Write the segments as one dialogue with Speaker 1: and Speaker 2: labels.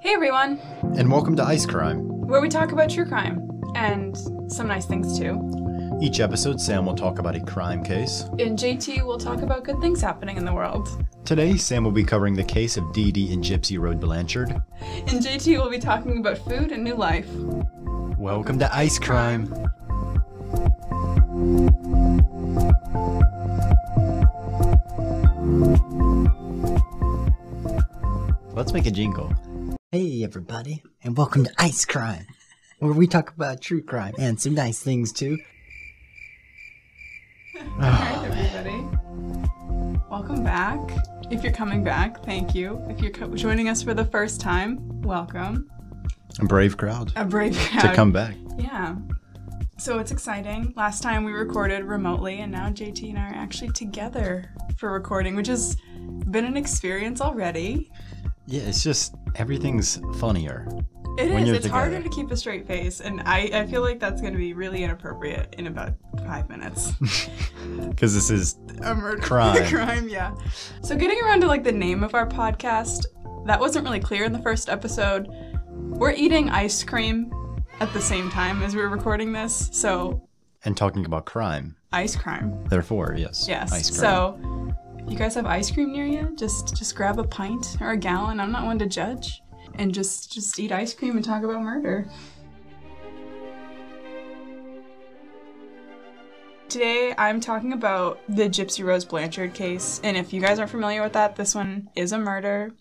Speaker 1: Hey everyone,
Speaker 2: And welcome to Ice Crime.
Speaker 1: where we talk about true crime and some nice things too.
Speaker 2: Each episode, Sam will talk about a crime case.
Speaker 1: and JT, we'll talk about good things happening in the world.
Speaker 2: Today, Sam will be covering the case of Dee Dee and Gypsy Rose Blanchard.
Speaker 1: and JT, we'll be talking about food and new life.
Speaker 2: Welcome to Ice Crime. Let's make a jingle.
Speaker 3: Hey, everybody, and welcome to Ice Crime, where we talk about true crime and some nice things too.
Speaker 1: Alright, everybody. Welcome back. If you're coming back, thank you. If you're co- joining us for the first time, welcome.
Speaker 2: A brave crowd
Speaker 1: A brave crowd.
Speaker 2: to come back.
Speaker 1: Yeah. So it's exciting. Last time we recorded remotely, and now JT and I are actually together for recording, which has been an experience already.
Speaker 2: Yeah, it's just everything's funnier.
Speaker 1: It is. It's harder to keep a straight face, and I, I feel like that's going to be really inappropriate in about five minutes.
Speaker 2: Because this is
Speaker 1: a murder
Speaker 2: Crime.
Speaker 1: crime, yeah. So getting around to like the name of our podcast, that wasn't really clear in the first episode. We're eating ice cream at the same time as we we're recording this, so
Speaker 2: and talking about crime.
Speaker 1: ice crime.
Speaker 2: Therefore, yes.
Speaker 1: Yes.
Speaker 2: Ice crime.
Speaker 1: So, you guys have ice cream near you, just just grab a pint or a gallon. I'm not one to judge, and just just eat ice cream and talk about murder. Today, I'm talking about the Gypsy Rose Blanchard case, and if you guys aren't familiar with that, this one is a murder.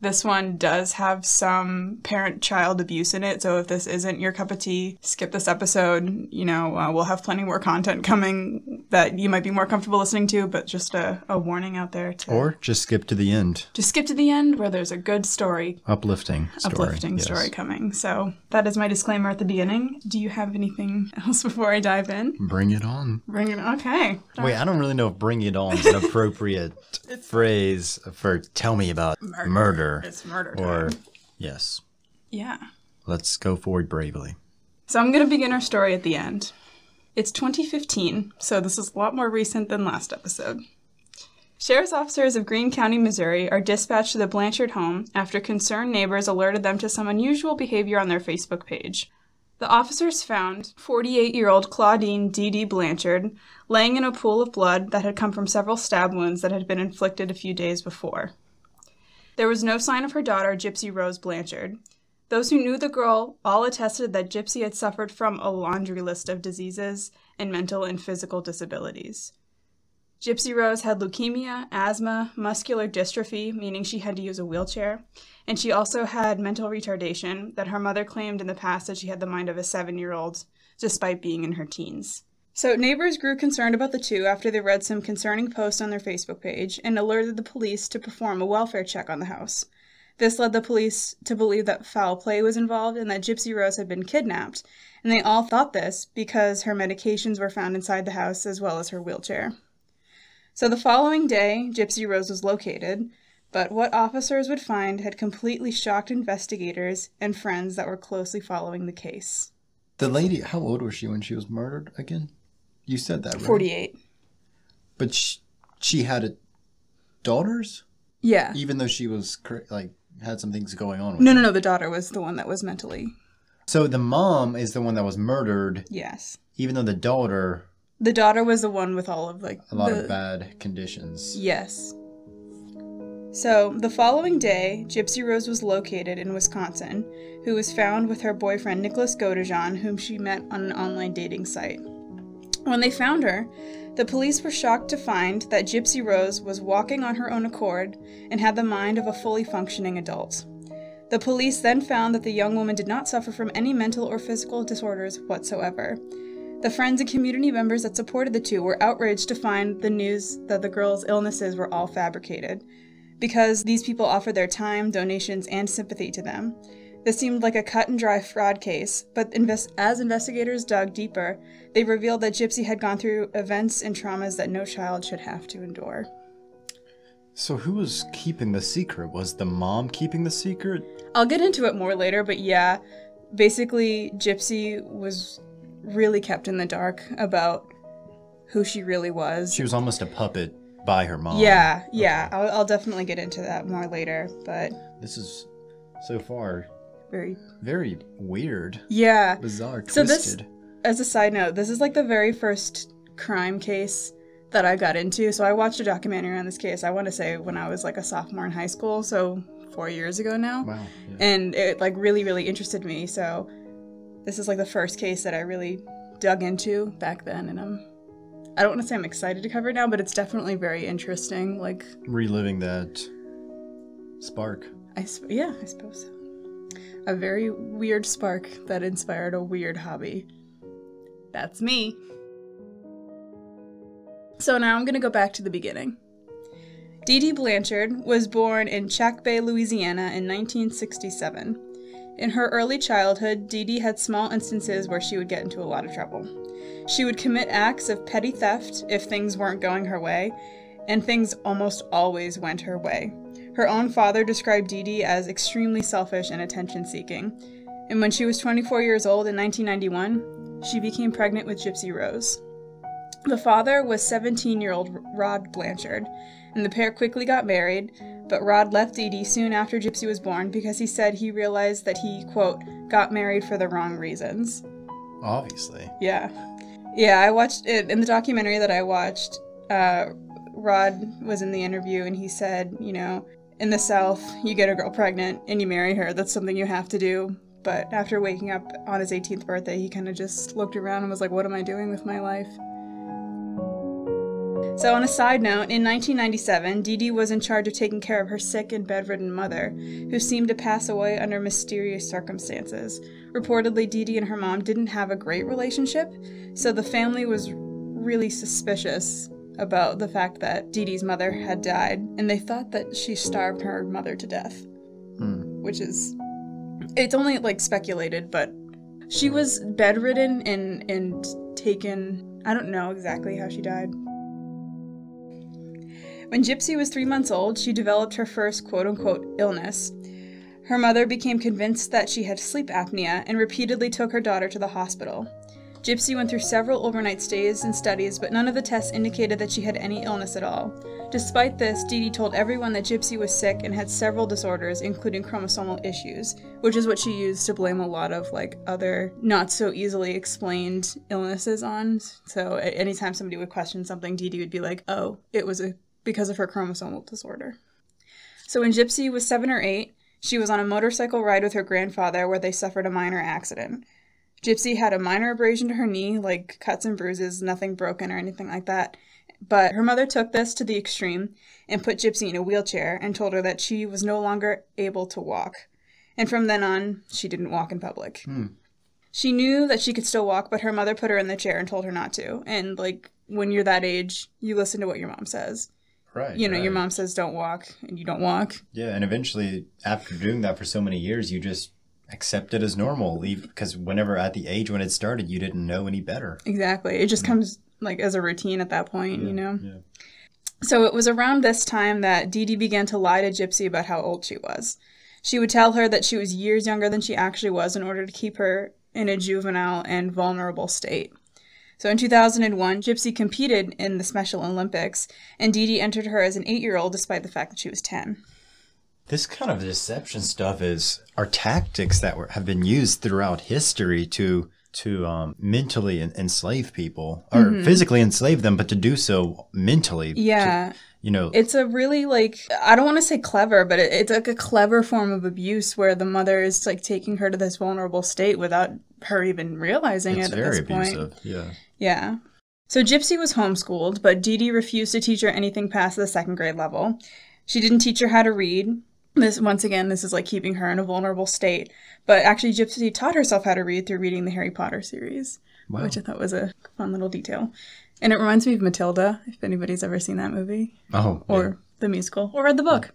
Speaker 1: This one does have some parent child abuse in it, so if this isn't your cup of tea, skip this episode. You know, uh, we'll have plenty more content coming that you might be more comfortable listening to, but just a, a warning out there to
Speaker 2: or just skip to the end.
Speaker 1: just skip to the end where there's a good story,
Speaker 2: Uplifting story.
Speaker 1: uplifting
Speaker 2: yes.
Speaker 1: story coming. So that is my disclaimer at the beginning. Do you have anything else before I dive in?
Speaker 2: Bring it on.
Speaker 1: Bring it. On. Okay.
Speaker 2: Wait, I don't really know if bring it on is an appropriate phrase for tell me about murder.
Speaker 1: It's murder
Speaker 2: Or,
Speaker 1: time.
Speaker 2: yes,
Speaker 1: Yeah.
Speaker 2: let's go forward bravely.
Speaker 1: So I'm going to begin our story at the end. It's 2015, so this is a lot more recent than last episode. Sheriff's officers of Greene County, Missouri are dispatched to the Blanchard home after concerned neighbors alerted them to some unusual behavior on their Facebook page. The officers found 48 year old Claudine D.D. Blanchard laying in a pool of blood that had come from several stab wounds that had been inflicted a few days before. There was no sign of her daughter, Gypsy Rose Blanchard. Those who knew the girl all attested that Gypsy had suffered from a laundry list of diseases and mental and physical disabilities. Gypsy Rose had leukemia, asthma, muscular dystrophy, meaning she had to use a wheelchair, and she also had mental retardation that her mother claimed in the past that she had the mind of a seven year old, despite being in her teens. So, neighbors grew concerned about the two after they read some concerning posts on their Facebook page and alerted the police to perform a welfare check on the house. This led the police to believe that foul play was involved and that Gypsy Rose had been kidnapped, and they all thought this because her medications were found inside the house as well as her wheelchair. So the following day, Gypsy Rose was located, but what officers would find had completely shocked investigators and friends that were closely following the case.
Speaker 2: The lady, how old was she when she was murdered again? You said that, right?
Speaker 1: 48.
Speaker 2: But she, she had a, daughters?
Speaker 1: Yeah.
Speaker 2: Even though she was, cr- like, had some things going on with
Speaker 1: No,
Speaker 2: her.
Speaker 1: no, no, the daughter was the one that was mentally.
Speaker 2: So the mom is the one that was murdered,
Speaker 1: Yes.
Speaker 2: even though the daughter,
Speaker 1: The daughter was the one with all of like
Speaker 2: a lot
Speaker 1: the,
Speaker 2: of bad conditions.
Speaker 1: Yes. So, the following day, Gypsy Rose was located in Wisconsin, who was found with her boyfriend Nicholas Godejohn, whom she met on an online dating site. When they found her, the police were shocked to find that Gypsy Rose was walking on her own accord and had the mind of a fully functioning adult. The police then found that the young woman did not suffer from any mental or physical disorders whatsoever. The friends and community members that supported the two were outraged to find the news that the girl's illnesses were all fabricated, because these people offered their time, donations, and sympathy to them. This seemed like a cut and dry fraud case, but invest- as investigators dug deeper, they revealed that Gypsy had gone through events and traumas that no child should have to endure.
Speaker 2: So who was keeping the secret? Was the mom keeping the secret?
Speaker 1: I'll get into it more later, but yeah, basically, Gypsy was really kept in the dark about who she really was.
Speaker 2: She was almost a puppet by her mom.
Speaker 1: yeah, yeah, I'll, I'll definitely get into that more later, but
Speaker 2: This is so far
Speaker 1: Very.
Speaker 2: very weird,
Speaker 1: Yeah.
Speaker 2: bizarre,
Speaker 1: So this- As a side note, this is like the very first crime case that I got into. So I watched a documentary on this case. I want to say when I was like a sophomore in high school, so four years ago now.
Speaker 2: Wow. yeah.
Speaker 1: and it like really really interested me so this is like the first case that i really dug into back then and i'm i don't want to say i'm excited to cover it now but it's definitely very interesting like
Speaker 2: Reliving that spark.
Speaker 1: i sp- yeah i suppose so a very weird spark that inspired a weird hobby that's me so now i'm going to go back to the beginning Dee Dee Blanchard was born in Chackbay, Louisiana in 1967. In her early childhood, Dee Dee had small instances where she would get into a lot of trouble. She would commit acts of petty theft if things weren't going her way, and things almost always went her way. Her own father described Dee Dee as extremely selfish and attention seeking. And when she was 24 years old in 1991, she became pregnant with Gypsy Rose. The father was 17 year old Rod Blanchard, and the pair quickly got married, but Rod left Dee Dee soon after Gypsy was born because he said he realized that he, quote, got married for the wrong reasons.
Speaker 2: Obviously.
Speaker 1: Yeah. Yeah, I watched it in the documentary that I watched. Uh, Rod was in the interview and he said, you know, in the South, you get a girl pregnant and you marry her. That's something you have to do. But after waking up on his 18th birthday, he kind of just looked around and was like, what am I doing with my life? So, on a side note, in 1997, Dee Dee was in charge of taking care of her sick and bedridden mother, who seemed to pass away under mysterious circumstances. Reportedly, Dee Dee and her mom didn't have a great relationship, so the family was really suspicious about the fact that Dee Dee's mother had died, and they thought that she starved her mother to death.
Speaker 2: Hmm.
Speaker 1: Which is. It's only like speculated, but she was bedridden and, and taken. I don't know exactly how she died. When Gypsy was three months old, she developed her first quote unquote illness. Her mother became convinced that she had sleep apnea and repeatedly took her daughter to the hospital. Gypsy went through several overnight stays and studies, but none of the tests indicated that she had any illness at all. Despite this, Dee Dee told everyone that Gypsy was sick and had several disorders, including chromosomal issues, which is what she used to blame a lot of like other not so easily explained illnesses on. So anytime somebody would question something, Dee Dee would be like, "Oh, it was a because of her chromosomal disorder." So when Gypsy was seven or eight, she was on a motorcycle ride with her grandfather where they suffered a minor accident. Gypsy had a minor abrasion to her knee, like cuts and bruises, nothing broken or anything like that. But her mother took this to the extreme and put Gypsy in a wheelchair and told her that she was no longer able to walk. And from then on, she didn't walk in public.
Speaker 2: Hmm.
Speaker 1: She knew that she could still walk, but her mother put her in the chair and told her not to. And, like, when you're that age, you listen to what your mom says.
Speaker 2: Right.
Speaker 1: You know, your mom says don't walk, and you don't walk.
Speaker 2: Yeah, and eventually, after doing that for so many years, you just accept it as normal. Because whenever at the age when it started, you didn't know any better.
Speaker 1: Exactly. It just mm. comes, like, as a routine at that point, you know?
Speaker 2: Yeah.
Speaker 1: So it was around this time that Dee Dee began to lie to Gypsy about how old she was. She would tell her that she was years younger than she actually was in order to keep her in a juvenile and vulnerable state. So in 2001, Gypsy competed in the Special Olympics, and Dee Dee entered her as an eight year old despite the fact that she was 10.
Speaker 2: This kind of deception stuff is our tactics that were, have been used throughout history to to um, mentally enslave people or physically enslave them, but to do so mentally. to-
Speaker 1: Yeah.
Speaker 2: you know.
Speaker 1: It's a really like I don't want to say clever, but it, it's like a clever form of abuse where the mother is like taking her to this vulnerable state without her even realizing
Speaker 2: it's
Speaker 1: it at
Speaker 2: very
Speaker 1: this point.
Speaker 2: abusive. Yeah.
Speaker 1: Yeah. So Gypsy was homeschooled, but Dee Dee refused to teach her anything past the second grade level. She didn't teach her how to read. This once again, this is like keeping her in a vulnerable state. But actually, Gypsy taught herself how to read through reading the Harry Potter series,
Speaker 2: Wow.
Speaker 1: which I thought was a fun little detail. And it reminds me of Matilda, if anybody's ever seen that movie
Speaker 2: Oh.
Speaker 1: or the musical or read the book.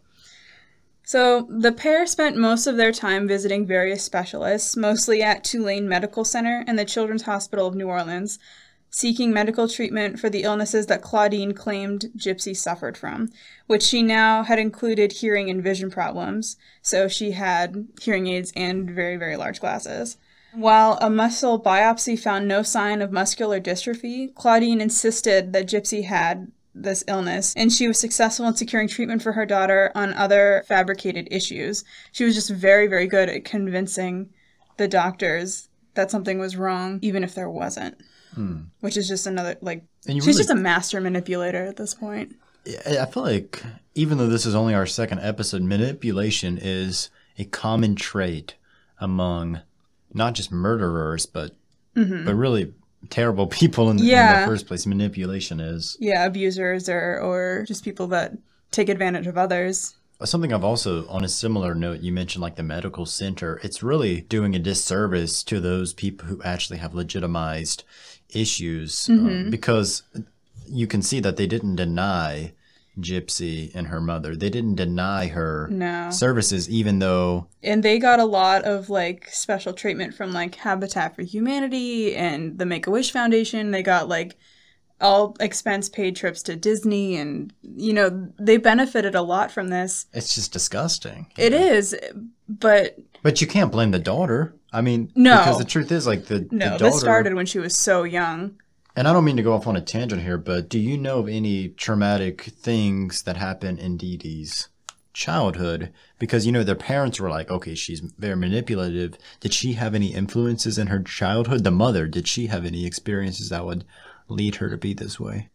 Speaker 1: So the pair spent most of their time visiting various specialists, mostly at Tulane Medical Center and the Children's Hospital of New Orleans, seeking medical treatment for the illnesses that Claudine claimed Gypsy suffered from, which she now had included hearing and vision problems. So she had hearing aids and very, very large glasses. While a muscle biopsy found no sign of muscular dystrophy, Claudine insisted that Gypsy had this illness, and she was successful in securing treatment for her daughter on other fabricated issues. She was just very, very good at convincing the doctors that something was wrong, even if there wasn't. Which is just another like she's
Speaker 2: really-
Speaker 1: just a master manipulator at this point.
Speaker 2: I feel like even though this is only our second episode, manipulation is a common trait among not just murderers, but but really terrible people in, the- in
Speaker 1: Mm-hmm.
Speaker 2: The first place. Manipulation is
Speaker 1: Yeah, abusers or or just people that take advantage of others.
Speaker 2: something I've also, on a similar note, you mentioned like the medical center. It's really doing a disservice to those people who actually have legitimized issues um,
Speaker 1: Mm-hmm.
Speaker 2: because you can see that they didn't deny Gypsy and her mother. They didn't deny her
Speaker 1: No.
Speaker 2: services, even though
Speaker 1: and they got a lot of like special treatment from like Habitat for Humanity and the Make a Wish Foundation. They got like all expense paid trips to Disney, and you know they benefited a lot from this.
Speaker 2: it's just disgusting.
Speaker 1: It is, but
Speaker 2: But you can't blame the daughter. I mean,
Speaker 1: No.
Speaker 2: because the truth is, like the,
Speaker 1: no,
Speaker 2: the daughter.
Speaker 1: this started when she was so young.
Speaker 2: And I don't mean to go off on a tangent here, but do you know of any traumatic things that happened in Dee Dee's childhood? Because, you know, their parents were like, okay, she's very manipulative. Did she have any influences in her childhood? The mother, did she have any experiences that would lead her to be this way?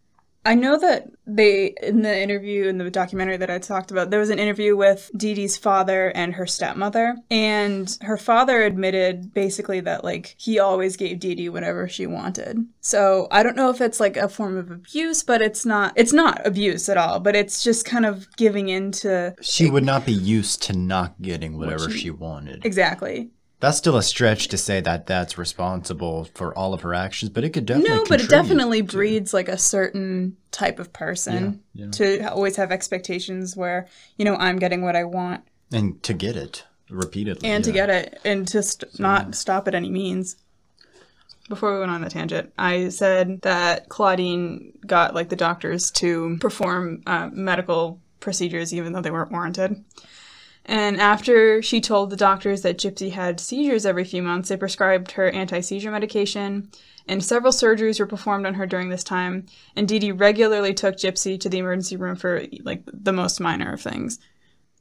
Speaker 1: I know that they, in the interview, in the documentary that I talked about, there was an interview with Dee Dee's father and her stepmother. And her father admitted basically that, like, he always gave Dee Dee whatever she wanted. So I don't know if it's like a form of abuse, but it's not, it's not abuse at all, but it's just kind of giving in to.
Speaker 2: She would not be used to not getting whatever she wanted.
Speaker 1: Exactly.
Speaker 2: That's still a stretch to say that that's responsible for all of her actions, but it could definitely
Speaker 1: No, but it definitely
Speaker 2: to-
Speaker 1: breeds like a certain type of person
Speaker 2: Yeah, yeah.
Speaker 1: to always have expectations where, you know, I'm getting what I want.
Speaker 2: and to get it repeatedly.
Speaker 1: and to get it and to st- not stop at any means. Before we went on the tangent, I said that Claudine got like the doctors to perform uh, medical procedures even though they weren't warranted. And after she told the doctors that Gypsy had seizures every few months, they prescribed her anti seizure medication. And several surgeries were performed on her during this time. And Dee Dee regularly took Gypsy to the emergency room for like the most minor of things.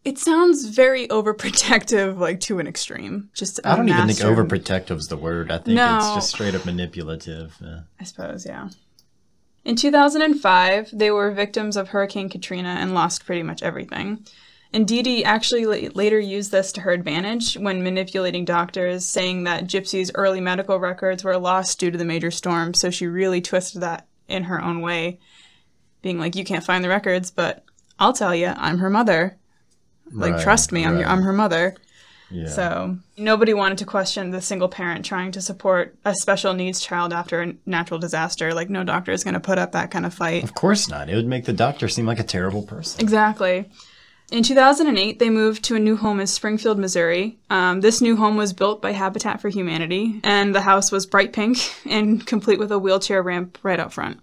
Speaker 1: It sounds very overprotective, like to an extreme. Just I
Speaker 2: don't even think overprotective is the word. I think it's just straight up manipulative. Yeah.
Speaker 1: I suppose, yeah. In 2005, they were victims of Hurricane Katrina and lost pretty much everything. And Dee Dee actually la- later used this to her advantage when manipulating doctors, saying that Gypsy's early medical records were lost due to the major storm. So she really twisted that in her own way, being like, "You can't find the records, but I'll tell you, I'm her mother. Like,
Speaker 2: Right,
Speaker 1: trust me, I'm
Speaker 2: right.
Speaker 1: I'm her mother."
Speaker 2: Yeah.
Speaker 1: So nobody wanted to question the single parent trying to support a special needs child after a natural disaster. Like no doctor is going to put up that kind of fight.
Speaker 2: Of course not. It would make the doctor seem like a terrible person.
Speaker 1: Exactly. In 2008, they moved to a new home in Springfield, Missouri. Um, this new home was built by Habitat for Humanity, and the house was bright pink and complete with a wheelchair ramp right out front.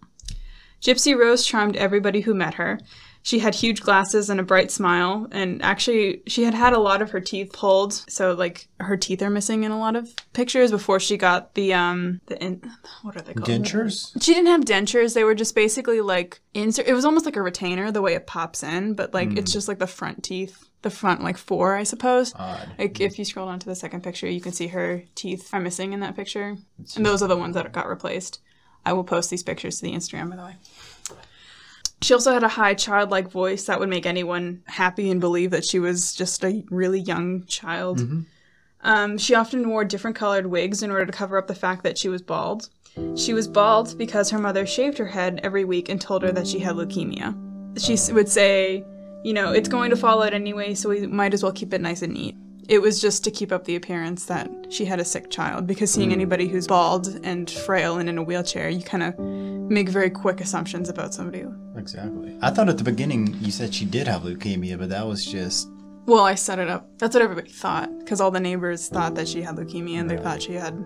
Speaker 1: Gypsy Rose charmed everybody who met her. She had huge glasses and a bright smile, and actually, she had had a lot of her teeth pulled, so like her teeth are missing in a lot of pictures before she got the um the in, what are they called?
Speaker 2: Dentures?
Speaker 1: She didn't have dentures. They were just basically like insert. It was almost like a retainer, the way it pops in, but like it's just like the front teeth, the front like four, I suppose.
Speaker 2: Odd.
Speaker 1: Like if you scroll down to the second picture, you can see her teeth are missing in that picture, and those are the ones that got replaced. I will post these pictures to the Instagram, by the way. She also had a high childlike voice that would make anyone happy and believe that she was just a really young child. Um, she often wore different colored wigs in order to cover up the fact that she was bald. She was bald because her mother shaved her head every week and told her that she had leukemia. She would say, you know, it's going to fall out anyway, so we might as well keep it nice and neat. It was just to keep up the appearance that she had a sick child because seeing anybody who's bald and frail and in a wheelchair, you kind of make very quick assumptions about somebody.
Speaker 2: Exactly. I thought at the beginning you said she did have leukemia, but that was just
Speaker 1: Well, I set it up. That's what everybody thought because all the neighbors thought that she had leukemia and they thought she had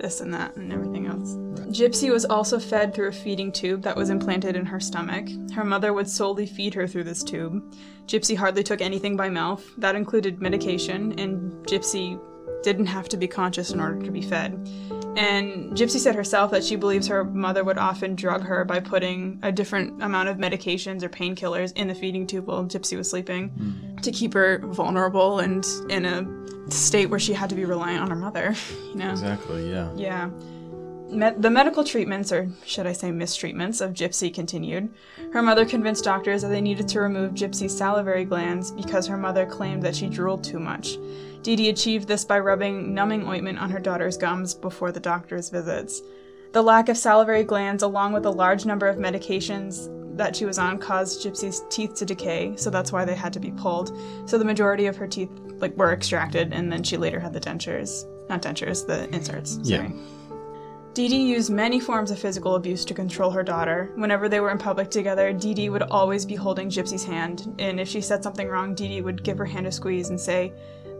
Speaker 1: this and that and everything else. Gypsy was also fed through a feeding tube that was implanted in her stomach. Her mother would solely feed her through this tube. Gypsy hardly took anything by mouth. That included medication, and Gypsy didn't have to be conscious in order to be fed. And Gypsy said herself that she believes her mother would often drug her by putting a different amount of medications or painkillers in the feeding tube while Gypsy was sleeping hmm. to keep her vulnerable and in a state where she had to be reliant on her mother, you know?
Speaker 2: Exactly. Yeah.
Speaker 1: Yeah. Me- the medical treatments, or should I say mistreatments, of Gypsy continued. Her mother convinced doctors that they needed to remove Gypsy's salivary glands because her mother claimed that she drooled too much. Dee Dee achieved this by rubbing numbing ointment on her daughter's gums before the doctor's visits. The lack of salivary glands, along with a large number of medications that she was on, caused Gypsy's teeth to decay, so that's why they had to be pulled. So the majority of her teeth like were extracted, and then she later had the dentures, not dentures, the inserts.
Speaker 2: Yeah.
Speaker 1: Sorry. Dee Dee used many forms of physical abuse to control her daughter. Whenever they were in public together, Dee Dee would always be holding Gypsy's hand, and if she said something wrong, Dee Dee would give her hand a squeeze and say,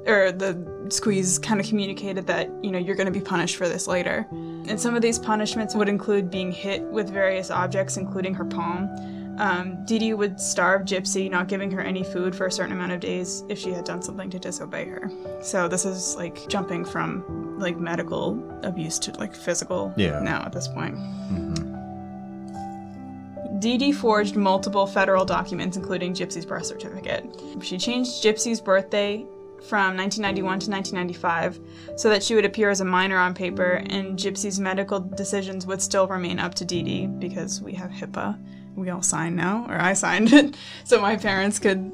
Speaker 1: or the squeeze kind of communicated that, you know, you're going to be punished for this later. And some of these punishments would include being hit with various objects, including her palm. Um, Dee Dee would starve Gypsy, not giving her any food for a certain amount of days if she had done something to disobey her. So this is like jumping from like medical abuse to like physical
Speaker 2: Yeah.
Speaker 1: now at this point. Dee Dee forged multiple federal documents, including Gypsy's birth certificate. She changed Gypsy's birthday from 1991 to 1995 so that she would appear as a minor on paper, and Gypsy's medical decisions would still remain up to Dee Dee because we have HIPAA. We all sign now, or I signed it, so my parents could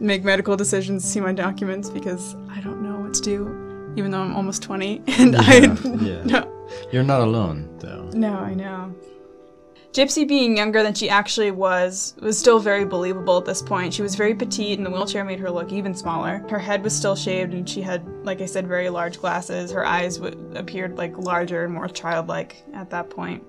Speaker 1: make medical decisions, see my documents because I don't know what to do, even though I'm almost 20 and I
Speaker 2: yeah.
Speaker 1: no.
Speaker 2: You're not alone, though.
Speaker 1: No, I know. Gypsy being younger than she actually was was still very believable at this point. She was very petite and the wheelchair made her look even smaller. Her head was still shaved and she had, like I said, very large glasses. Her eyes w- appeared like larger and more childlike at that point.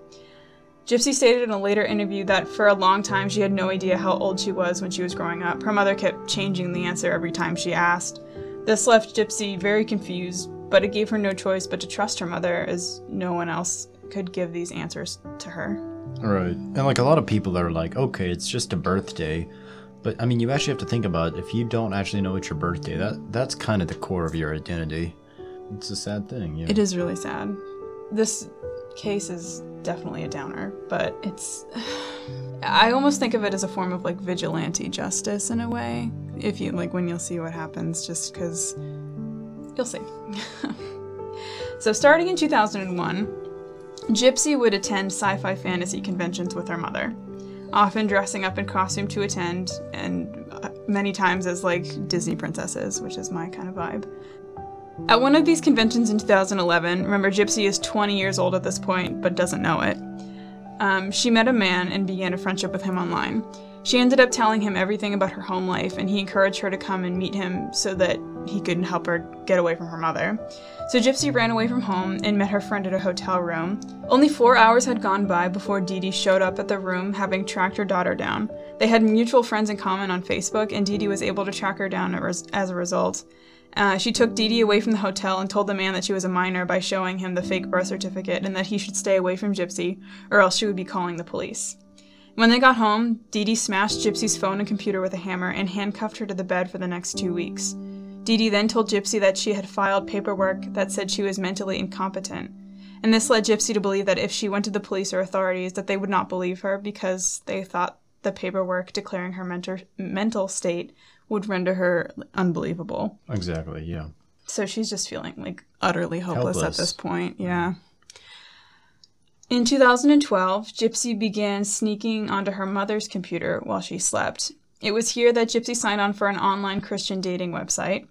Speaker 1: Gypsy stated in a later interview that for a long time she had no idea how old she was when she was growing up. Her mother kept changing the answer every time she asked. This left Gypsy very confused, but it gave her no choice but to trust her mother as no one else could give these answers to her.
Speaker 2: Right. And like a lot of people are like, okay, it's just a birthday. But I mean, you actually have to think about it. if you don't actually know it's your birthday, that that's kind of the core of your identity. It's a sad thing. Yeah.
Speaker 1: It is really sad. This case is definitely a downer, but it's. I almost think of it as a form of like vigilante justice in a way. If you like, when you'll see what happens, just because you'll see. so, starting in 2001, Gypsy would attend sci fi fantasy conventions with her mother, often dressing up in costume to attend, and uh, many times as like Disney princesses, which is my kind of vibe. At one of these conventions in 2011, remember Gypsy is 20 years old at this point, but doesn't know it. Um, she met a man and began a friendship with him online. She ended up telling him everything about her home life, and he encouraged her to come and meet him so that he could help her get away from her mother. So Gypsy ran away from home and met her friend at a hotel room. Only four hours had gone by before Dee Dee showed up at the room, having tracked her daughter down. They had mutual friends in common on Facebook, and Dee Dee was able to track her down as a result. Uh, she took Dee Dee away from the hotel and told the man that she was a minor by showing him the fake birth certificate and that he should stay away from Gypsy, or else she would be calling the police. When they got home, Dee Dee smashed Gypsy's phone and computer with a hammer and handcuffed her to the bed for the next two weeks. Dee Dee then told Gypsy that she had filed paperwork that said she was mentally incompetent, and this led Gypsy to believe that if she went to the police or authorities, that they would not believe her because they thought the paperwork declaring her mentor- mental state would render her unbelievable.
Speaker 2: exactly. Yeah.
Speaker 1: So she's just feeling like utterly hopeless, at this point. Yeah. In 2012, Gypsy began sneaking onto her mother's computer while she slept. It was here that Gypsy signed on for an online Christian dating website.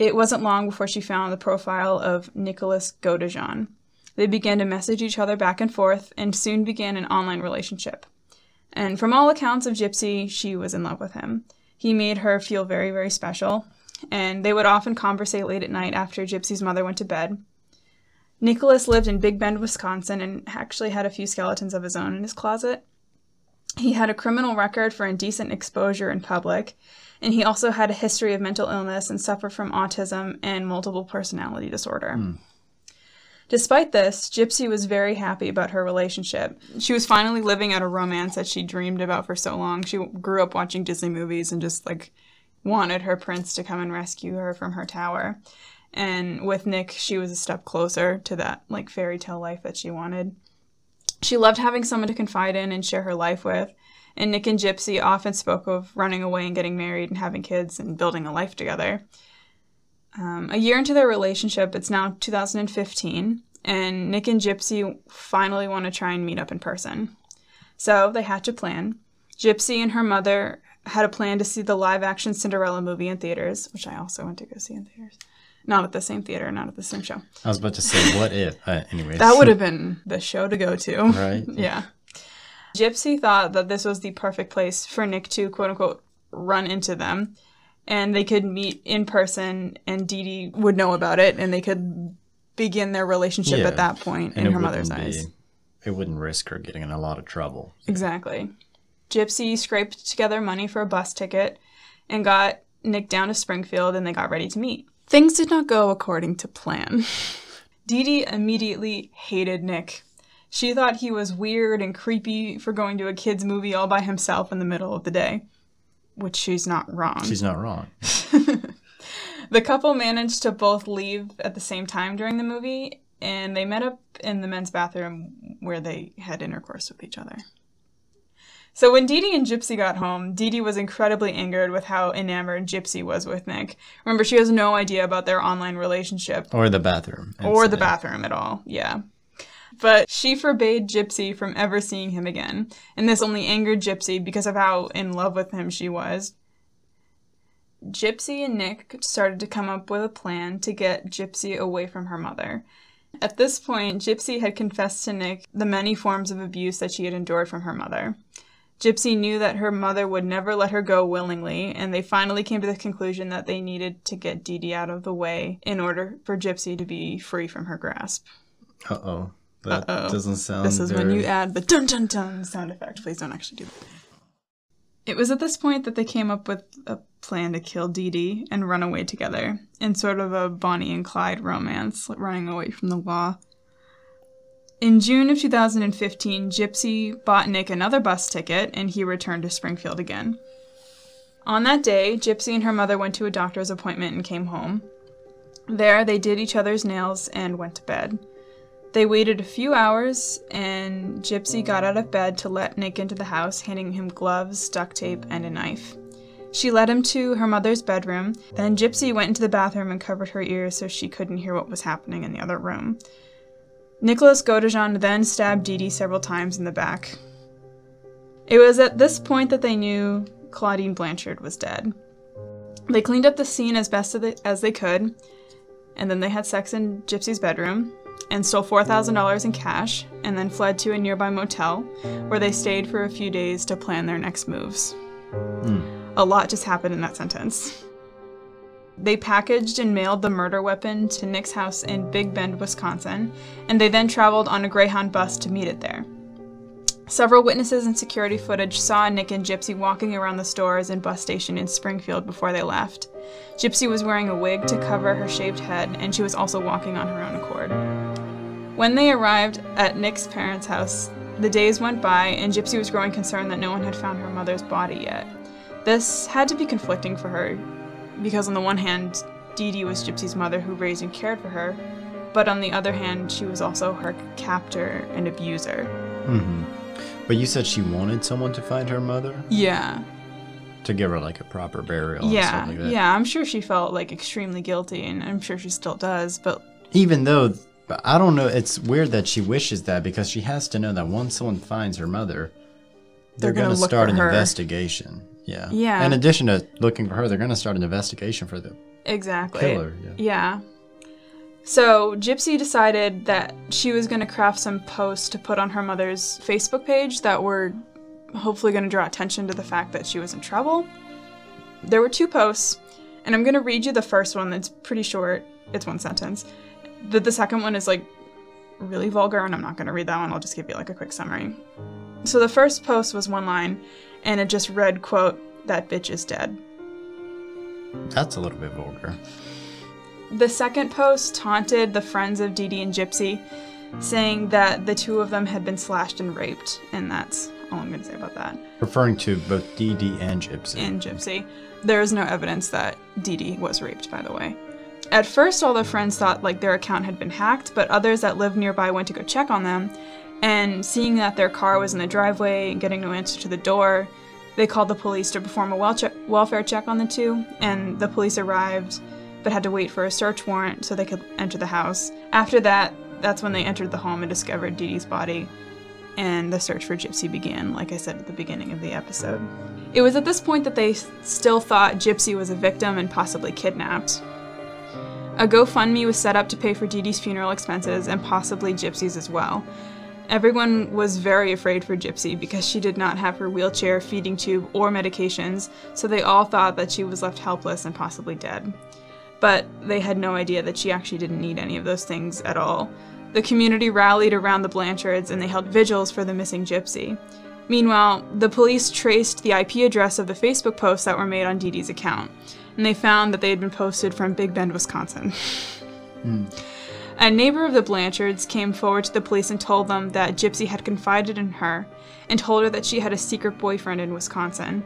Speaker 1: It wasn't long before she found the profile of Nicholas Godejohn. They began to message each other back and forth and soon began an online relationship. And from all accounts of Gypsy, she was in love with him. He made her feel very, very special, and they would often conversate late at night after Gypsy's mother went to bed. Nicholas lived in Big Bend, Wisconsin, and actually had a few skeletons of his own in his closet. He had a criminal record for indecent exposure in public, and he also had a history of mental illness and suffered from autism and multiple personality disorder. Hmm. Despite this, Gypsy was very happy about her relationship. She was finally living out a romance that she dreamed about for so long. She grew up watching Disney movies and just like wanted her prince to come and rescue her from her tower. And with Nick, she was a step closer to that like fairy tale life that she wanted. She loved having someone to confide in and share her life with. And Nick and Gypsy often spoke of running away and getting married and having kids and building a life together. Um, a year into their relationship, it's now 2015, and Nick and Gypsy finally want to try and meet up in person. So they hatch a plan. Gypsy and her mother had a plan to see the live action Cinderella movie in theaters, which I also went to go see in theaters. Not at the same theater, not at the same show.
Speaker 2: I was about to say, what if? Uh, anyways.
Speaker 1: That would have been the show to go to.
Speaker 2: Right.
Speaker 1: yeah. Gypsy thought that this was the perfect place for Nick to quote unquote run into them and they could meet in person and Dee Dee would know about it and they could begin their relationship
Speaker 2: Yeah.
Speaker 1: at that point
Speaker 2: And
Speaker 1: in her mother's
Speaker 2: wouldn't
Speaker 1: eyes.
Speaker 2: be- It wouldn't risk her getting in a lot of trouble.
Speaker 1: Exactly. Gypsy scraped together money for a bus ticket and got Nick down to Springfield and they got ready to meet. Things did not go according to plan. Dee Dee immediately hated Nick. She thought he was weird and creepy for going to a kids' movie all by himself in the middle of the day. Which she's not wrong.
Speaker 2: She's not wrong.
Speaker 1: The couple managed to both leave at the same time during the movie, and they met up in the men's bathroom where they had intercourse with each other. So when Dee Dee and Gypsy got home, Dee Dee was incredibly angered with how enamored Gypsy was with Nick. Remember, she has no idea about their online relationship
Speaker 2: Or the bathroom.
Speaker 1: or the bathroom at all. Yeah. But she forbade Gypsy from ever seeing him again, and this only angered Gypsy because of how in love with him she was. Gypsy and Nick started to come up with a plan to get Gypsy away from her mother. At this point, Gypsy had confessed to Nick the many forms of abuse that she had endured from her mother. Gypsy knew that her mother would never let her go willingly, and they finally came to the conclusion that they needed to get Dee Dee out of the way in order for Gypsy to be free from her grasp.
Speaker 2: Uh oh. That
Speaker 1: Uh-oh.
Speaker 2: doesn't sound.
Speaker 1: This is when you add the dun dun dun sound effect. Please don't actually do that. It was at this point that they came up with a plan to kill Dee Dee and run away together in sort of a Bonnie and Clyde romance, running away from the law. In June of 2015, Gypsy bought Nick another bus ticket and he returned to Springfield again. On that day, Gypsy and her mother went to a doctor's appointment and came home. There, they did each other's nails and went to bed. They waited a few hours, and Gypsy got out of bed to let Nick into the house, handing him gloves, duct tape, and a knife. She led him to her mother's bedroom. Then Gypsy went into the bathroom and covered her ears so she couldn't hear what was happening in the other room. Nicholas Godejohn then stabbed Dee Dee several times in the back. It was at this point that they knew Claudine Blanchard was dead. They cleaned up the scene as best as they- as they could, and then they had sex in Gypsy's bedroom and stole $4,000 in cash and then fled to a nearby motel where they stayed for a few days to plan their next moves. Hmm. A lot just happened in that sentence. They packaged and mailed the murder weapon to Nick's house in Big Bend, Wisconsin, and they then traveled on a Greyhound bus to meet it there. Several witnesses and security footage saw Nick and Gypsy walking around the stores and bus station in Springfield before they left. Gypsy was wearing a wig to cover her shaved head, and she was also walking on her own accord. When they arrived at Nick's parents' house, the days went by, and Gypsy was growing concerned that no one had found her mother's body yet. This had to be conflicting for her, because on the one hand, Dee Dee was Gypsy's mother who raised and cared for her, but on the other hand, she was also her captor and abuser.
Speaker 2: Mm-hmm. But you said she wanted someone to find her mother
Speaker 1: Yeah,
Speaker 2: to give her like a proper burial.
Speaker 1: yeah,
Speaker 2: like that.
Speaker 1: yeah. I'm sure she felt like extremely guilty, and I'm sure she still does. But
Speaker 2: Even though, I don't know. It's weird that she wishes that because she has to know that once someone finds her mother,
Speaker 1: They're
Speaker 2: they're, going to start an
Speaker 1: her.
Speaker 2: investigation. Yeah.
Speaker 1: Yeah.
Speaker 2: In addition to looking for her, they're going to start an investigation for the
Speaker 1: exactly,
Speaker 2: killer. Yeah.
Speaker 1: Yeah. So Gypsy decided that she was going to craft some posts to put on her mother's Facebook page that were hopefully going to draw attention to the fact that she was in trouble. There were two posts, and I'm going to read you the first one that's pretty short. It's one sentence. The, the second one is like really vulgar, and I'm not going to read that one. I'll just give you like a quick summary. So the first post was one line, and it just read, quote, that bitch is dead.
Speaker 2: That's a little bit vulgar.
Speaker 1: The second post taunted the friends of Dee Dee and Gypsy, saying that the two of them had been slashed and raped, and that's all I'm going to say about that.
Speaker 2: Referring to both Dee Dee and Gypsy.
Speaker 1: And Gypsy. There is no evidence that Dee Dee was raped, by the way. At first, all the friends thought like their account had been hacked, but others that lived nearby went to go check on them. And seeing that their car was in the driveway and getting no answer to the door, they called the police to perform a wel- che- welfare check on the two. And the police arrived, but had to wait for a search warrant so they could enter the house. After that, that's when they entered the home and discovered Dee Dee's body. And the search for Gypsy began, like I said at the beginning of the episode. It was at this point that they still thought Gypsy was a victim and possibly kidnapped. A GoFundMe was set up to pay for Dee Dee's funeral expenses and possibly Gypsy's as well. Everyone was very afraid for Gypsy because she did not have her wheelchair, feeding tube, or medications, so they all thought that she was left helpless and possibly dead. But they had no idea that she actually didn't need any of those things at all. The community rallied around the Blanchards and they held vigils for the missing Gypsy. Meanwhile, the police traced the IP address of the Facebook posts that were made on Dee Dee's account, and they found that they had been posted from Big Bend, Wisconsin. Hmm. A neighbor of the Blanchards came forward to the police and told them that Gypsy had confided in her and told her that she had a secret boyfriend in Wisconsin.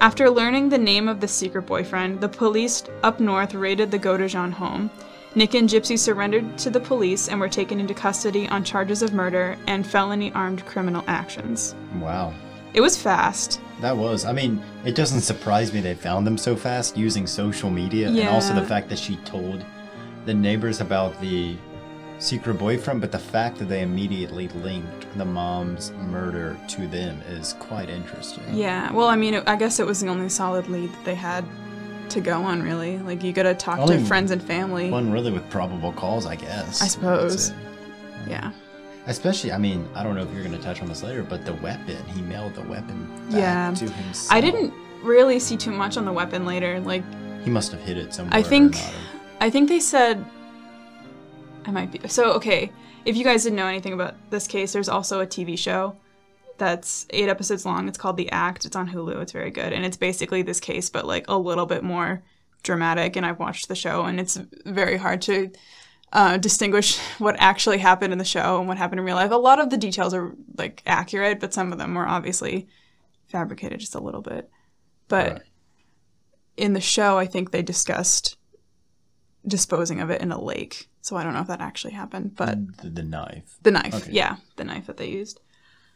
Speaker 1: After learning the name of the secret boyfriend, the police up north raided the Godejohn home. Nick and Gypsy surrendered to the police and were taken into custody on charges of murder and felony armed criminal actions.
Speaker 2: Wow.
Speaker 1: It was fast.
Speaker 2: That was. I mean, it doesn't surprise me they found them so fast using social media and also the fact that she told the neighbors about the secret boyfriend, but the fact that they immediately linked the mom's murder to them is quite interesting.
Speaker 1: Yeah, well, I mean, it, I guess it was the only solid lead that they had to go on, really. Like, you gotta talk
Speaker 2: Only
Speaker 1: to friends and family.
Speaker 2: One really with probable cause, I guess.
Speaker 1: I suppose. Yeah.
Speaker 2: Especially, I mean, I don't know if you're to touch on this later, but the weapon, he mailed the weapon back
Speaker 1: Yeah.
Speaker 2: to himself.
Speaker 1: I didn't really see too much on the weapon later. Like,
Speaker 2: He must have hid it somewhere.
Speaker 1: I think. I think they said I might be so okay. If you guys didn't know anything about this case, there's also a TV show that's eight episodes long. It's called The Act. It's on Hulu. It's very good, and it's basically this case, but like a little bit more dramatic. And I've watched the show, and it's very hard to uh, distinguish what actually happened in the show and what happened in real life. A lot of the details are like accurate, but some of them were obviously fabricated just a little bit. But
Speaker 2: Right.
Speaker 1: in the show, I think they discussed disposing of it in a lake. So I don't know if that actually happened, but mm,
Speaker 2: the, the knife.
Speaker 1: the knife,
Speaker 2: Okay.
Speaker 1: yeah, the knife that they used.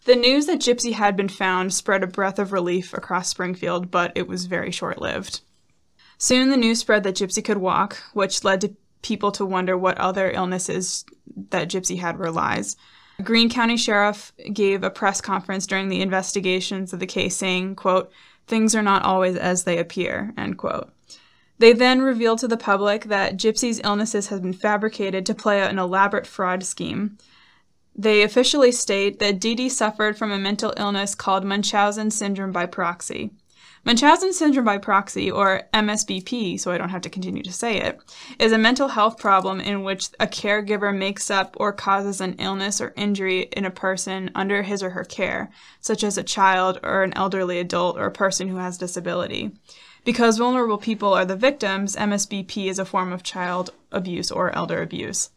Speaker 1: The news that Gypsy had been found spread a breath of relief across Springfield, but it was very short lived. Soon the news spread that Gypsy could walk, which led to people to wonder what other illnesses that Gypsy had were lies. Greene County Sheriff gave a press conference during the investigations of the case saying, quote, things are not always as they appear, end quote. They then revealed to the public that Gypsy's illnesses had been fabricated to play out an elaborate fraud scheme. They officially state that Dee Dee suffered from a mental illness called Munchausen syndrome by proxy. Munchausen syndrome by proxy, or MSBP, so I don't have to continue to say it, is a mental health problem in which a caregiver makes up or causes an illness or injury in a person under his or her care, such as a child or an elderly adult or a person who has disability. Because vulnerable people are the victims, MSBP is a form of child abuse or elder abuse.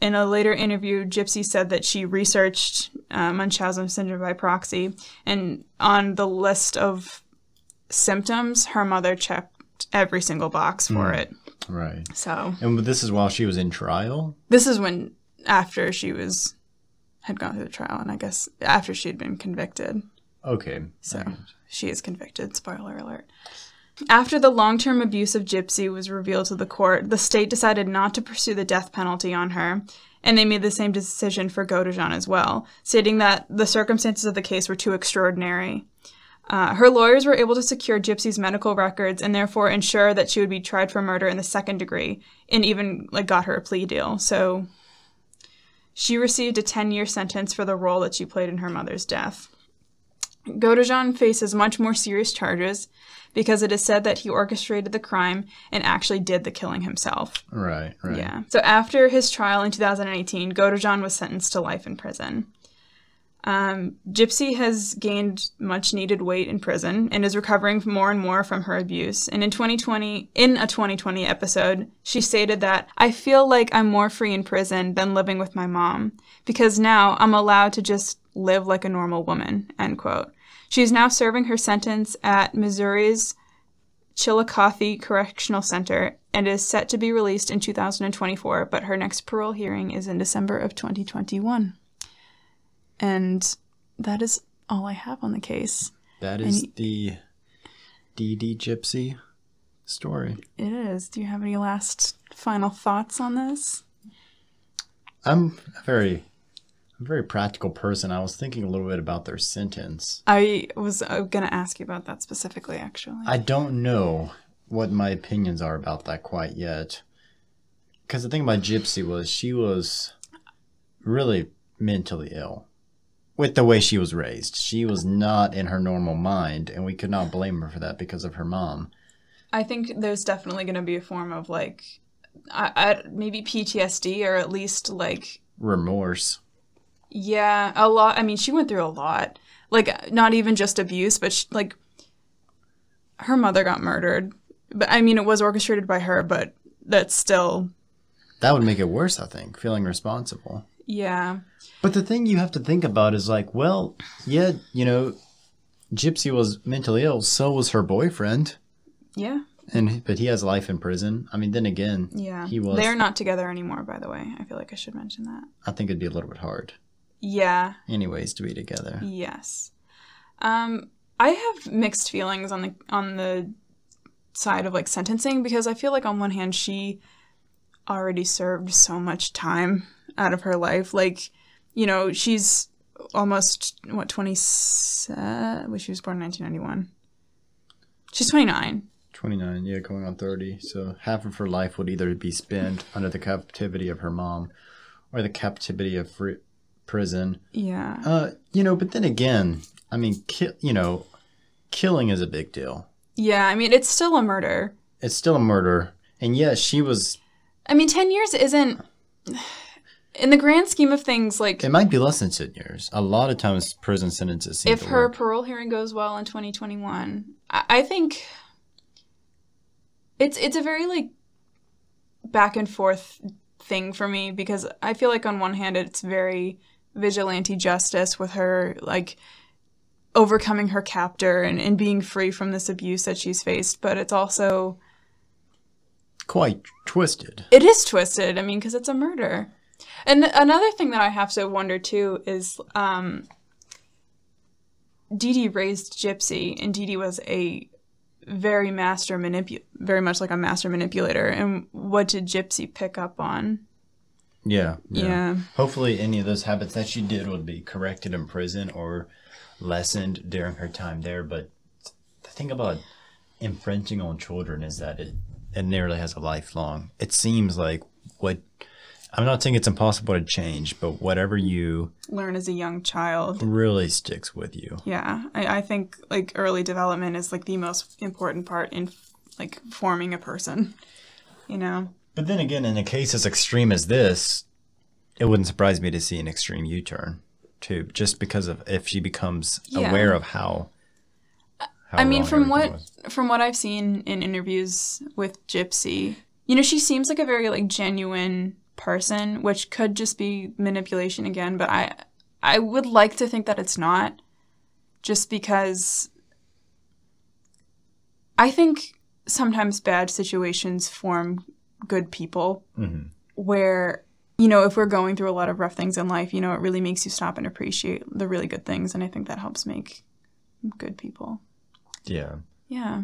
Speaker 1: In a later interview, Gypsy said that she researched uh, Munchausen syndrome by proxy, and on the list of symptoms, her mother checked every single box for it.
Speaker 2: Right.
Speaker 1: So
Speaker 2: And this is while she was in trial?
Speaker 1: this is when, after she was had gone through the trial, and I guess after she had been convicted.
Speaker 2: Okay.
Speaker 1: So she is convicted. Spoiler alert. After the long term abuse of Gypsy was revealed to the court, the state decided not to pursue the death penalty on her, and they made the same decision for Godejohn as well, stating that the circumstances of the case were too extraordinary. Uh, her lawyers were able to secure Gypsy's medical records and therefore ensure that she would be tried for murder in the second degree, and even like got her a plea deal. So she received a 10 year sentence for the role that she played in her mother's death. Godejohn faces much more serious charges because it is said that he orchestrated the crime and actually did the killing himself.
Speaker 2: Right, right.
Speaker 1: Yeah. So after his trial in 2018, Godejohn was sentenced to life in prison. Um, Gypsy has gained much needed weight in prison and is recovering more and more from her abuse. And in 2020, in a 2020 episode, she stated that I feel like I'm more free in prison than living with my mom because now I'm allowed to just live like a normal woman. End quote. She is now serving her sentence at Missouri's Chillicothe Correctional Center and is set to be released in 2024, but her next parole hearing is in December of 2021. And that is all I have on the case.
Speaker 2: That is
Speaker 1: y-
Speaker 2: the DD Gypsy story.
Speaker 1: It is. Do you have any last final thoughts on this?
Speaker 2: I'm very, a very practical person. I was thinking a little bit about their sentence.
Speaker 1: I was uh, going to ask you about that specifically, actually.
Speaker 2: I don't know what my opinions are about that quite yet. Because the thing about Gypsy was she was really mentally ill with the way she was raised. She was not in her normal mind, and we could not blame her for that because of her mom.
Speaker 1: I think there's definitely going to be a form of like, I, I, maybe PTSD or at least like,
Speaker 2: Remorse.
Speaker 1: Yeah, a lot. I mean, she went through a lot. Like, not even just abuse, but sh like, her mother got murdered. But I mean, it was orchestrated by her, but that's still,
Speaker 2: That would make it worse, I think, feeling responsible.
Speaker 1: yeah.
Speaker 2: But the thing you have to think about is like, well, yeah, you know, Gypsy was mentally ill, so was her boyfriend,
Speaker 1: Yeah.
Speaker 2: and but he has life in prison. I mean, then again,
Speaker 1: Yeah.
Speaker 2: he was.
Speaker 1: They're not together anymore, by the way. I feel like I should mention that.
Speaker 2: I think it'd be a little bit hard,
Speaker 1: Yeah.
Speaker 2: anyways, to be together.
Speaker 1: Yes. Um, I have mixed feelings on the on the side of like sentencing because I feel like on one hand she already served so much time out of her life. Like, you know, she's almost what twenty seven. Well, she was born in nineteen ninety one. She's twenty nine.
Speaker 2: 29, yeah, going on 30. So half of her life would either be spent under the captivity of her mom or the captivity of fr- prison.
Speaker 1: Yeah.
Speaker 2: Uh, you know, but then again, I mean, ki- you know, killing is a big deal.
Speaker 1: Yeah. I mean, it's still a murder.
Speaker 2: It's still a murder. And yes, she was,
Speaker 1: I mean, ten years isn't. In the grand scheme of things, like
Speaker 2: it might be less than 10 years. A lot of times prison sentences seem
Speaker 1: if her
Speaker 2: work.
Speaker 1: parole hearing goes well in 2021 I, I think it's it's a very like back and forth thing for me because i feel like on one hand it's very vigilante justice with her like overcoming her captor and, and being free from this abuse that she's faced but it's also
Speaker 2: Quite twisted.
Speaker 1: it is twisted i mean because it's a murder and another thing that i have to wonder too is um Dee Dee raised Gypsy, and Dee Dee was a very master manipu- very much like a master manipulator. And what did Gypsy pick up on?
Speaker 2: Yeah,
Speaker 1: Yeah.
Speaker 2: Hopefully, any of those habits that she did would be corrected in prison or lessened during her time there. But the thing about infringing on children is that it, it nearly has a lifelong. It seems like what I'm not saying it's impossible to change, but whatever you
Speaker 1: Learn as a young child.
Speaker 2: really sticks with you.
Speaker 1: Yeah, I, I think like early development is like the most important part in like forming a person. You know.
Speaker 2: But then again, in a case as extreme as this, it wouldn't surprise me to see an extreme U-turn too, just because of if she becomes
Speaker 1: Yeah.
Speaker 2: aware of how. how
Speaker 1: I mean, from what
Speaker 2: was.
Speaker 1: from what I've seen in interviews with Gypsy, you know, she seems like a very like genuine person, which could just be manipulation again. But I I would like to think that it's not, just because I think sometimes bad situations form good people.
Speaker 2: Mhm.
Speaker 1: Where you know, if we're going through a lot of rough things in life, you know, it really makes you stop and appreciate the really good things, and I think that helps make good people.
Speaker 2: Yeah.
Speaker 1: Yeah.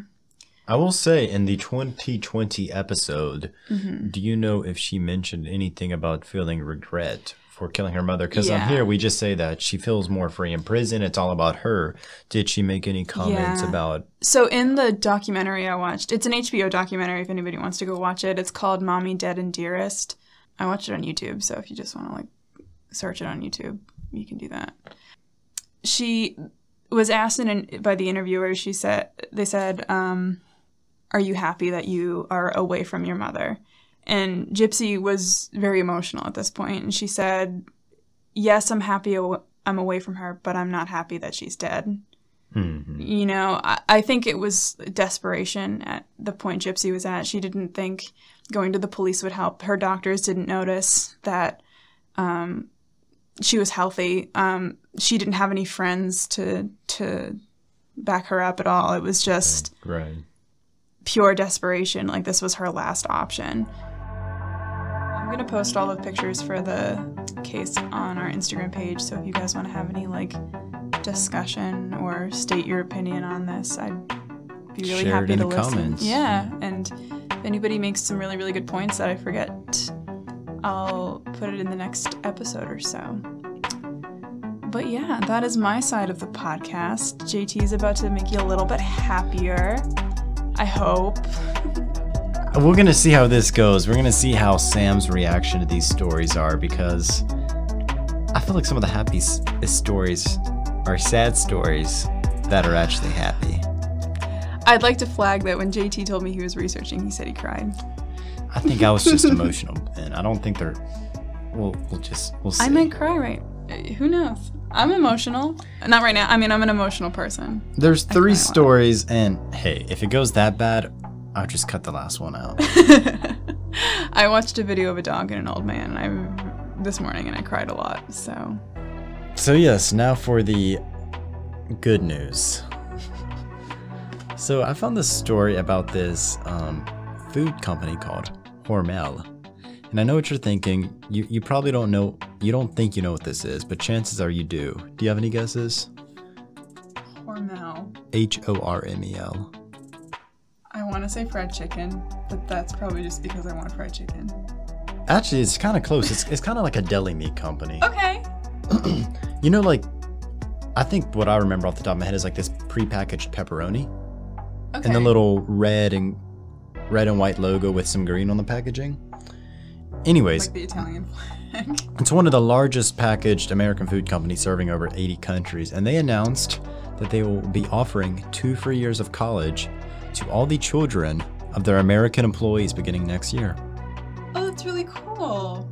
Speaker 2: I will say in the 2020 episode,
Speaker 1: Mm-hmm.
Speaker 2: do you know if she mentioned anything about feeling regret for killing her mother? Because
Speaker 1: Yeah.
Speaker 2: on here we just say that she feels more free in prison. It's all about her. Did she make any comments
Speaker 1: Yeah.
Speaker 2: about?
Speaker 1: So in the documentary I watched, it's an HBO documentary if anybody wants to go watch it. It's called Mommy Dead and Dearest. I watched it on YouTube, so if you just want to like search it on YouTube, you can do that. She was asked in an, by the interviewer, she said they said, um, "Are you happy that you are away from your mother?" And Gypsy was very emotional at this point, and she said, "Yes, I'm happy I'm away from her, but I'm not happy that she's dead."
Speaker 2: Mhm.
Speaker 1: you know, I, I think it was desperation at the point Gypsy was at. She didn't think going to the police would help. Her doctors didn't notice that um, she was healthy. Um, she didn't have any friends to to back her up at all. It was just
Speaker 2: Right.
Speaker 1: pure desperation. Like this was her last option. I'm gonna post all the pictures for the case on our Instagram page. So if you guys want to have any like discussion or state your opinion on this, I'd be really
Speaker 2: Share it
Speaker 1: happy
Speaker 2: in
Speaker 1: to
Speaker 2: the
Speaker 1: listen.
Speaker 2: comments.
Speaker 1: Yeah, and if anybody makes some really really good points that I forget, I'll put it in the next episode or so. But yeah, that is my side of the podcast. JT is about to make you a little bit happier. I hope.
Speaker 2: We're gonna see how this goes. We're gonna see how Sam's reaction to these stories are because I feel like some of the happy s- stories are sad stories that are actually happy.
Speaker 1: I'd like to flag that when JT told me he was researching, he said he cried.
Speaker 2: I think I was just emotional, and I don't think they're. We'll we'll just we'll see.
Speaker 1: I might cry right. uh, Who knows? I'm emotional. Not right now. I mean, I'm an emotional person.
Speaker 2: There's three stories, and hey, if it goes that bad, I'll just cut the last one out.
Speaker 1: I watched a video of a dog and an old man I, this morning and I cried a lot. So,
Speaker 2: So, yes, now for the good news. So, I found this story about this um, food company called Hormel. And I know what you're thinking. You, you probably don't know, you don't think you know what this is, but chances are you do. Do you have any guesses?
Speaker 1: Hormel.
Speaker 2: H O R M E L.
Speaker 1: I want to say fried chicken, but that's probably just because I want fried chicken.
Speaker 2: Actually, it's kind of close. It's, it's kind of like a deli meat company.
Speaker 1: Okay.
Speaker 2: You know, like, I think what I remember off the top of my head is like this prepackaged pepperoni.
Speaker 1: Okay.
Speaker 2: and the little red and red and white logo with some green on the packaging. Anyways,
Speaker 1: like the Italian flag.
Speaker 2: it's one of the largest packaged American food companies serving over 80 countries, and they announced that they will be offering two free years of college to all the children of their American employees beginning next year.
Speaker 1: oh, that's really cool.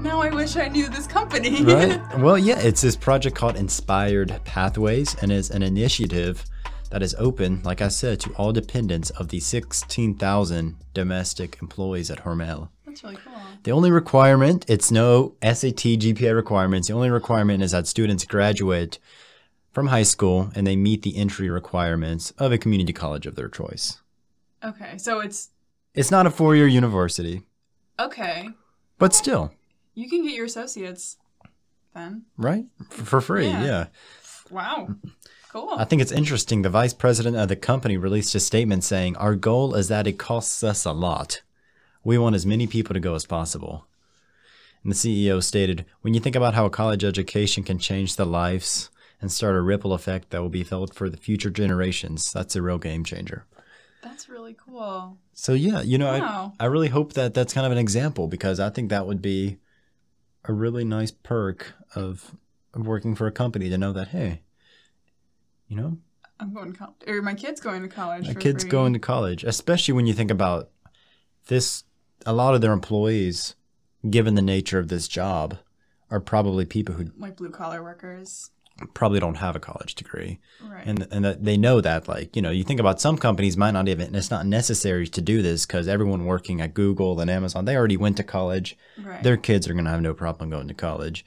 Speaker 1: Now I wish I knew this company.
Speaker 2: Right? well, yeah, it's this project called Inspired Pathways and is an initiative that is open, like I said, to all dependents of the 16,000 domestic employees at Hormel.
Speaker 1: that's really cool.
Speaker 2: The only requirement, it's no SAT GPA requirements. The only requirement is that students graduate from high school and they meet the entry requirements of a community college of their choice.
Speaker 1: Okay, so it's
Speaker 2: It's not a four year university,
Speaker 1: okay.
Speaker 2: but still,
Speaker 1: You can get your associates then.
Speaker 2: right? For free,
Speaker 1: Yeah.
Speaker 2: yeah.
Speaker 1: Wow. Cool.
Speaker 2: I think it's interesting. The vice president of the company released a statement saying, Our goal is that it costs us a lot. We want as many people to go as possible. And the CEO stated, When you think about how a college education can change the lives and start a ripple effect that will be felt for the future generations, that's a real game changer.
Speaker 1: That's really cool.
Speaker 2: So, yeah, you know,
Speaker 1: Wow.
Speaker 2: I, I really hope that that's kind of an example because I think that would be a really nice perk of, of working for a company to know that, hey, you know,
Speaker 1: I'm going to college, or my kid's going to college.
Speaker 2: My kids
Speaker 1: free.
Speaker 2: going to college, especially when you think about this. A lot of their employees, given the nature of this job, are probably people who
Speaker 1: like blue collar workers.
Speaker 2: Probably don't have a college degree,
Speaker 1: Right.
Speaker 2: and and that they know that. Like you know, you think about some companies might not even. It's not necessary to do this because everyone working at Google and Amazon they already went to college.
Speaker 1: right.
Speaker 2: Their kids are going to have no problem going to college,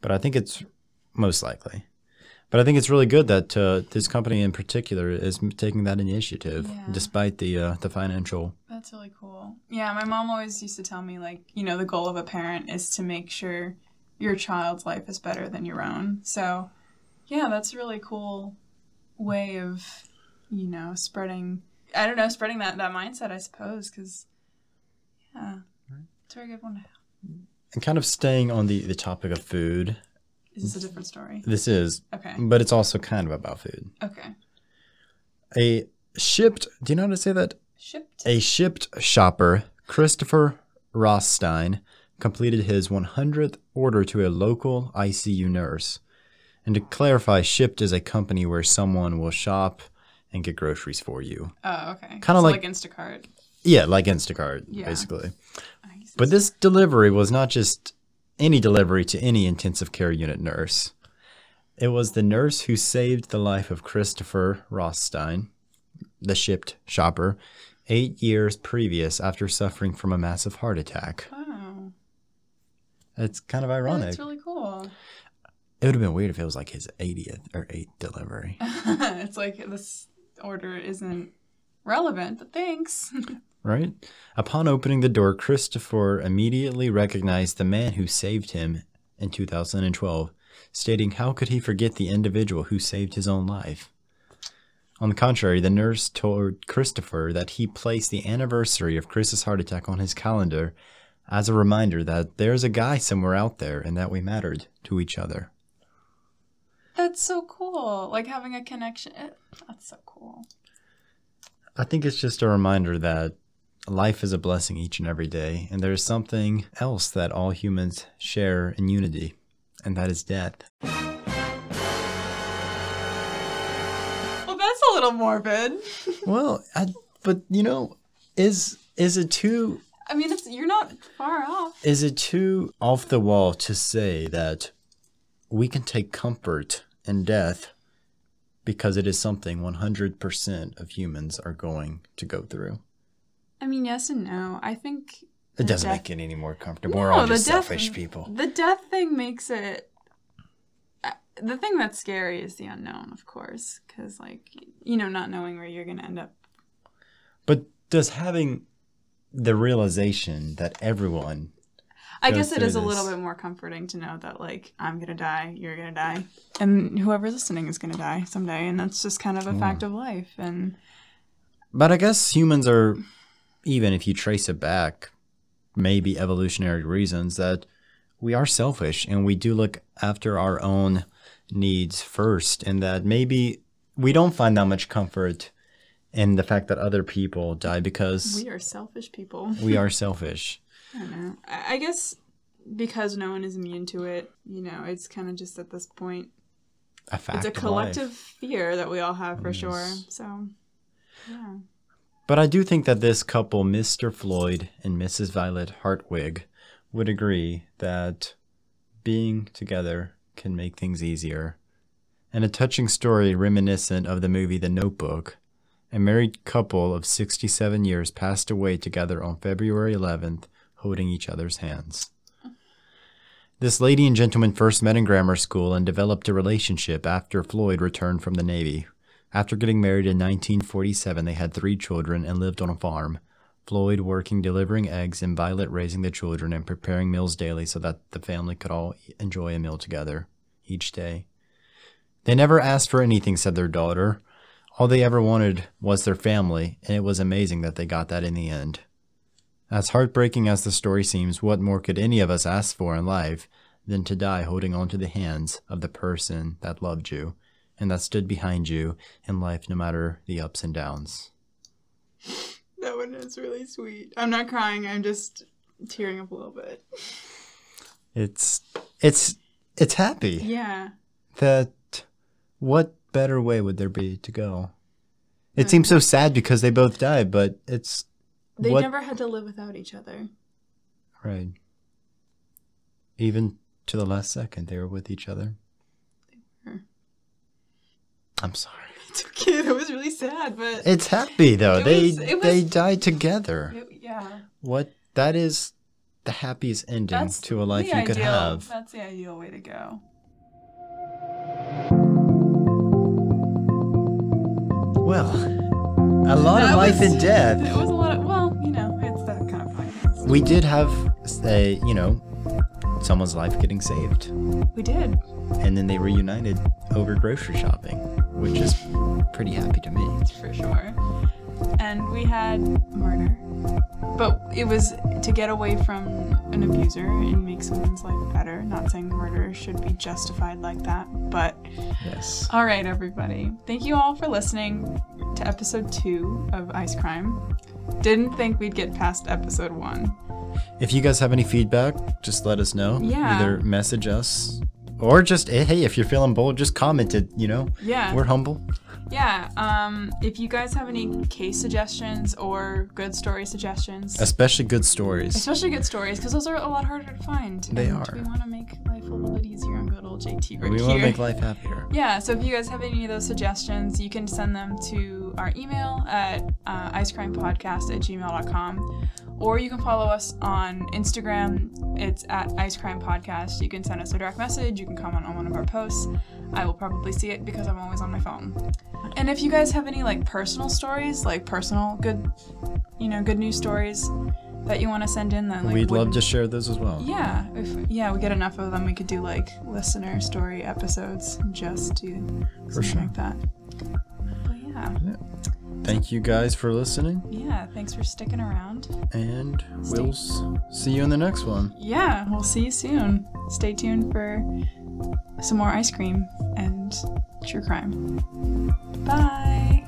Speaker 2: but I think it's most likely. But I think it's really good that uh, this company in particular is taking that initiative,
Speaker 1: Yeah.
Speaker 2: despite the uh, the financial
Speaker 1: That's really cool. Yeah, my mom always used to tell me like, you know, the goal of a parent is to make sure your child's life is better than your own. So, yeah, that's a really cool way of, you know, spreading I don't know, spreading that that mindset, I suppose, cuz yeah. It's a very good one. to have.
Speaker 2: And kind of staying on the, the topic of food, This
Speaker 1: Is this a different story?
Speaker 2: this is,
Speaker 1: Okay.
Speaker 2: but it's also kind of about food.
Speaker 1: Okay.
Speaker 2: A Shipt, do you know how to say that?
Speaker 1: Shipt.
Speaker 2: A Shipt shopper, Christopher Rothstein, completed his 100th order to a local ICU nurse. And to clarify, Shipt is a company where someone will shop and get groceries for you.
Speaker 1: Oh, okay.
Speaker 2: Kinda
Speaker 1: So
Speaker 2: like-
Speaker 1: like Instacart.
Speaker 2: Yeah, like Instacart,
Speaker 1: Yeah.
Speaker 2: basically. But this delivery was not just any delivery to any intensive care unit nurse. It was the nurse who saved the life of Christopher Rothstein, the Shipt shopper, eight years previous after suffering from a massive heart attack.
Speaker 1: Wow.
Speaker 2: It's kind of
Speaker 1: Oh,
Speaker 2: ironic.
Speaker 1: that's really cool.
Speaker 2: It would have been weird if it was like his 80th or 8th delivery.
Speaker 1: it's like this order isn't relevant, but thanks.
Speaker 2: right? Upon opening the door, Christopher immediately recognized the man who saved him in 2012, stating how could he forget the individual who saved his own life? On the contrary, the nurse told Christopher that he placed the anniversary of Chris's heart attack on his calendar as a reminder that there's a guy somewhere out there and that we mattered to each other.
Speaker 1: That's so cool. Like having a connection. That's so cool.
Speaker 2: I think it's just a reminder that life is a blessing each and every day, and there's something else that all humans share in unity, and that is death.
Speaker 1: Well, that's a little morbid.
Speaker 2: Well, I, but you know, is is it too
Speaker 1: I mean, it's, you're not far off.
Speaker 2: is it too off the wall to say that we can take comfort in death because it is something 100% of humans are going to go through?
Speaker 1: I mean, yes and no. I think
Speaker 2: It doesn't
Speaker 1: death-
Speaker 2: make it any more comfortable. We're all
Speaker 1: the
Speaker 2: just
Speaker 1: death-
Speaker 2: selfish people.
Speaker 1: The death thing makes it. uh, The thing that's scary is the unknown, of course, because like you know, not knowing where you're gonna end up.
Speaker 2: But does having the realization that everyone
Speaker 1: I guess it is
Speaker 2: through
Speaker 1: is a little bit more comforting to know that like I'm gonna die, you're gonna die, and whoever's listening is gonna die someday, and that's just kind of a hmm. fact of life. And
Speaker 2: But I guess humans are, even if you trace it back, maybe evolutionary reasons, that we are selfish and we do look after our own needs first, and that maybe we don't find that much comfort in the fact that other people die because
Speaker 1: we are selfish people.
Speaker 2: we are selfish.
Speaker 1: I don't know. I I guess because no one is immune to it, you know, it's kind of just at this point,
Speaker 2: A fact
Speaker 1: it's a
Speaker 2: of life.
Speaker 1: collective fear that we all have for mm,
Speaker 2: sure.
Speaker 1: So, yeah.
Speaker 2: But I do think that this couple, Mr. Floyd and Mrs. Violet Hartwig, would agree that being together can make things easier. And a touching story reminiscent of the movie The Notebook, a married couple of 67 years passed away together on February 11th, holding each other's hands. This lady and gentleman first met in grammar school and developed a relationship after Floyd returned from the Navy. After getting married in 1947, they had three children and lived on a farm. Floyd working delivering eggs and Violet raising the children and preparing meals daily so that the family could all enjoy a meal together each day. They never asked for anything, said their daughter. All they ever wanted was their family, and it was amazing that they got that in the end. As heartbreaking as the story seems, what more could any of us ask for in life than to die holding on to the hands of the person that loved you and that stood behind you in life no matter the ups and downs?
Speaker 1: That one is really sweet. I'm not crying. I'm just tearing up a little bit.
Speaker 2: It's it's it's happy
Speaker 1: Yeah.
Speaker 2: that what better way would there be to go? It seems so sad because they both died, but it's
Speaker 1: They
Speaker 2: what
Speaker 1: never had to live without each other.
Speaker 2: right. Even to the last second, they were with each other.
Speaker 1: were.
Speaker 2: I'm sorry.
Speaker 1: It's okay. That was really sad, but
Speaker 2: It's happy though.
Speaker 1: It
Speaker 2: they
Speaker 1: was- was-
Speaker 2: they died together.
Speaker 1: it- yeah.
Speaker 2: What that is the happiest ending
Speaker 1: That's
Speaker 2: to a life you could have.
Speaker 1: That's the ideal way to go.
Speaker 2: Well, a lot of life
Speaker 1: was-
Speaker 2: and death.
Speaker 1: It was a lot of
Speaker 2: We did have a, you know, someone's life getting saved.
Speaker 1: We did.
Speaker 2: And then they reunited over grocery shopping, which is pretty happy to me.
Speaker 1: for sure. And we had murder. But it was to get away from an abuser and make someone's life better. Not saying murder should be justified like that, but
Speaker 2: Yes.
Speaker 1: all right, everybody. Thank you all for listening to episode two of Ice Crime. Didn't think we'd get past episode one.
Speaker 2: If you guys have any feedback, just let us know.
Speaker 1: Yeah.
Speaker 2: Either message us or just, eh, hey, if you're feeling bold, just comment it, you know?
Speaker 1: Yeah.
Speaker 2: We're humble.
Speaker 1: Yeah. Um, if you guys have any case suggestions or good story suggestions,
Speaker 2: Especially good stories.
Speaker 1: especially good stories, because those are a lot harder to find.
Speaker 2: They are.
Speaker 1: We want to make life a little bit easier on good old JT right
Speaker 2: We
Speaker 1: here.
Speaker 2: want to make life happier.
Speaker 1: Yeah, so if you guys have any of those suggestions, you can send them to our email at uh, icecrimepodcast at gmail.com. Or you can follow us on Instagram. It's at Ice Crime Podcast. You can send us a direct message. You can comment on one of our posts. I will probably see it because I'm always on my phone. And if you guys have any like personal stories, like personal good, you know, good news stories that you want to send in, then like,
Speaker 2: We'd love to share those as well.
Speaker 1: Yeah, if yeah, we get enough of them, we could do like listener story episodes just to something
Speaker 2: sure.
Speaker 1: like that. Yeah,
Speaker 2: Thank you guys for listening,
Speaker 1: yeah. Thanks for sticking around.
Speaker 2: and we'll s- see you in the next one.
Speaker 1: Yeah, we'll see you soon. Stay tuned for some more ice cream and true crime. Bye.